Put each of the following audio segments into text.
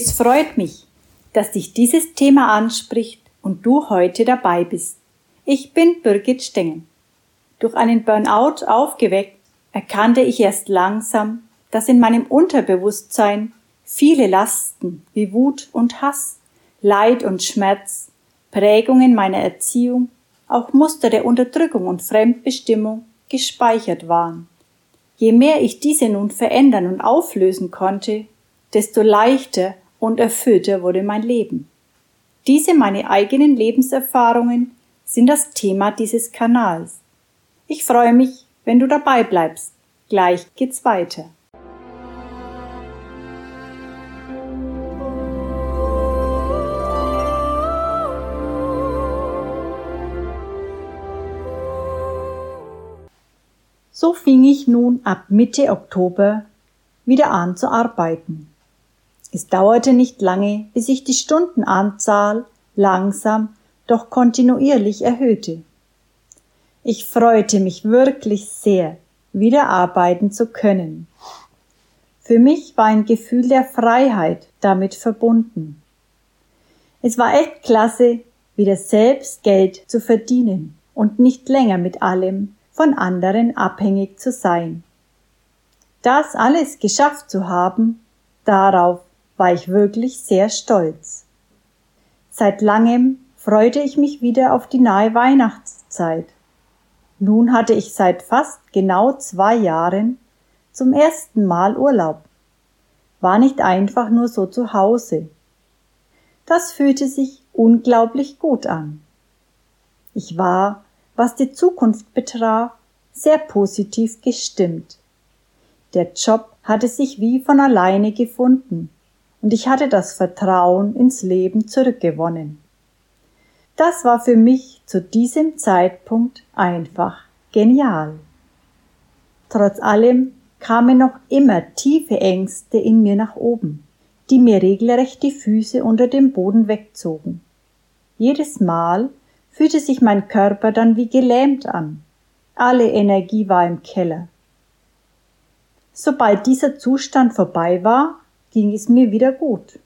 Es freut mich, dass dich dieses Thema anspricht und du heute dabei bist. Ich bin Birgit Stengel. Durch einen Burnout aufgeweckt, erkannte ich erst langsam, dass in meinem Unterbewusstsein viele Lasten wie Wut und Hass, Leid und Schmerz, Prägungen meiner Erziehung, auch Muster der Unterdrückung und Fremdbestimmung gespeichert waren. Je mehr ich diese nun verändern und auflösen konnte, desto leichter und erfüllter wurde mein Leben. Diese meine eigenen Lebenserfahrungen sind das Thema dieses Kanals. Ich freue mich, wenn du dabei bleibst. Gleich geht's weiter. So fing ich nun ab Mitte Oktober wieder an zu arbeiten. Es dauerte nicht lange, bis sich die Stundenanzahl langsam, doch kontinuierlich erhöhte. Ich freute mich wirklich sehr, wieder arbeiten zu können. Für mich war ein Gefühl der Freiheit damit verbunden. Es war echt klasse, wieder selbst Geld zu verdienen und nicht länger mit allem von anderen abhängig zu sein. Das alles geschafft zu haben, darauf war ich wirklich sehr stolz. Seit langem freute ich mich wieder auf die nahe Weihnachtszeit. Nun hatte ich seit fast genau zwei Jahren zum ersten Mal Urlaub. War nicht einfach nur so zu Hause. Das fühlte sich unglaublich gut an. Ich war was die Zukunft betraf, sehr positiv gestimmt. Der Job hatte sich wie von alleine gefunden und ich hatte das Vertrauen ins Leben zurückgewonnen. Das war für mich zu diesem Zeitpunkt einfach genial. Trotz allem kamen noch immer tiefe Ängste in mir nach oben, die mir regelrecht die Füße unter dem Boden wegzogen. Jedes Mal, fühlte sich mein Körper dann wie gelähmt an. Alle Energie war im Keller. Sobald dieser Zustand vorbei war, ging es mir wieder gut.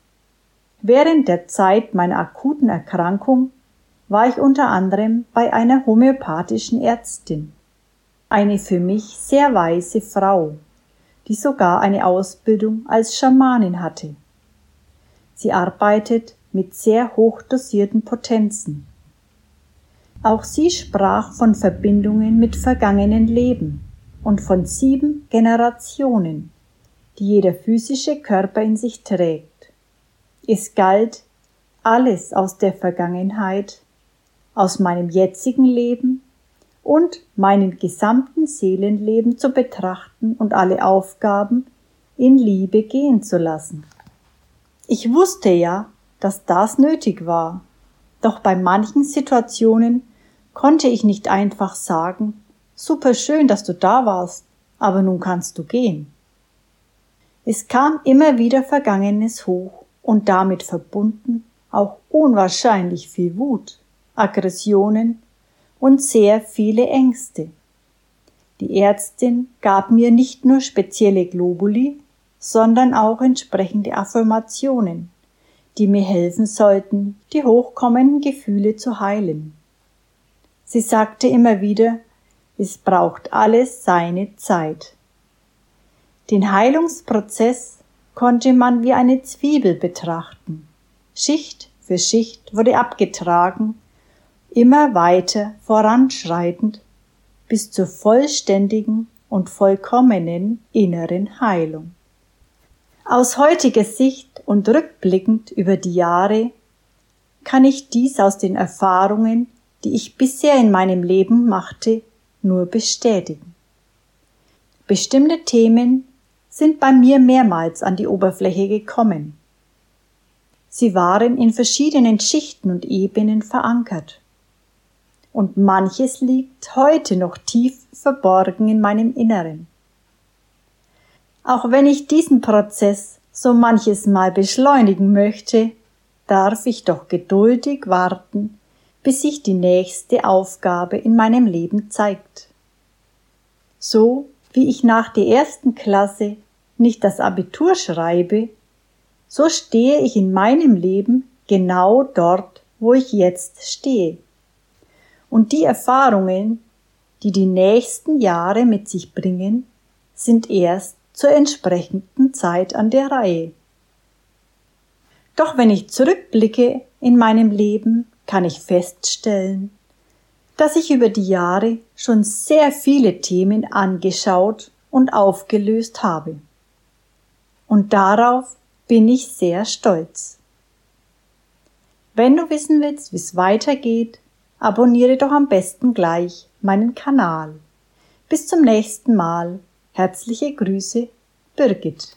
Während der Zeit meiner akuten Erkrankung war ich unter anderem bei einer homöopathischen Ärztin, eine für mich sehr weise Frau, die sogar eine Ausbildung als Schamanin hatte. Sie arbeitet mit sehr hoch dosierten Potenzen. Auch sie sprach von Verbindungen mit vergangenen Leben und von sieben Generationen, die jeder physische Körper in sich trägt. Es galt, alles aus der Vergangenheit, aus meinem jetzigen Leben und meinen gesamten Seelenleben zu betrachten und alle Aufgaben in Liebe gehen zu lassen. Ich wusste ja, dass das nötig war, doch bei manchen Situationen konnte ich nicht einfach sagen, super schön, dass du da warst, aber nun kannst du gehen. Es kam immer wieder Vergangenes hoch und damit verbunden auch unwahrscheinlich viel Wut, Aggressionen und sehr viele Ängste. Die Ärztin gab mir nicht nur spezielle Globuli, sondern auch entsprechende Affirmationen, die mir helfen sollten, die hochkommenden Gefühle zu heilen. Sie sagte immer wieder, es braucht alles seine Zeit. Den Heilungsprozess konnte man wie eine Zwiebel betrachten. Schicht für Schicht wurde abgetragen, immer weiter voranschreitend bis zur vollständigen und vollkommenen inneren Heilung. Aus heutiger Sicht und rückblickend über die Jahre kann ich dies aus den Erfahrungen die ich bisher in meinem Leben machte, nur bestätigen. Bestimmte Themen sind bei mir mehrmals an die Oberfläche gekommen. Sie waren in verschiedenen Schichten und Ebenen verankert. Und manches liegt heute noch tief verborgen in meinem Inneren. Auch wenn ich diesen Prozess so manches Mal beschleunigen möchte, darf ich doch geduldig warten, bis sich die nächste Aufgabe in meinem Leben zeigt. So wie ich nach der ersten Klasse nicht das Abitur schreibe, so stehe ich in meinem Leben genau dort, wo ich jetzt stehe. Und die Erfahrungen, die die nächsten Jahre mit sich bringen, sind erst zur entsprechenden Zeit an der Reihe. Doch wenn ich zurückblicke in meinem Leben, kann ich feststellen, dass ich über die Jahre schon sehr viele Themen angeschaut und aufgelöst habe. Und darauf bin ich sehr stolz. Wenn du wissen willst, wie es weitergeht, abonniere doch am besten gleich meinen Kanal. Bis zum nächsten Mal. Herzliche Grüße, Birgit.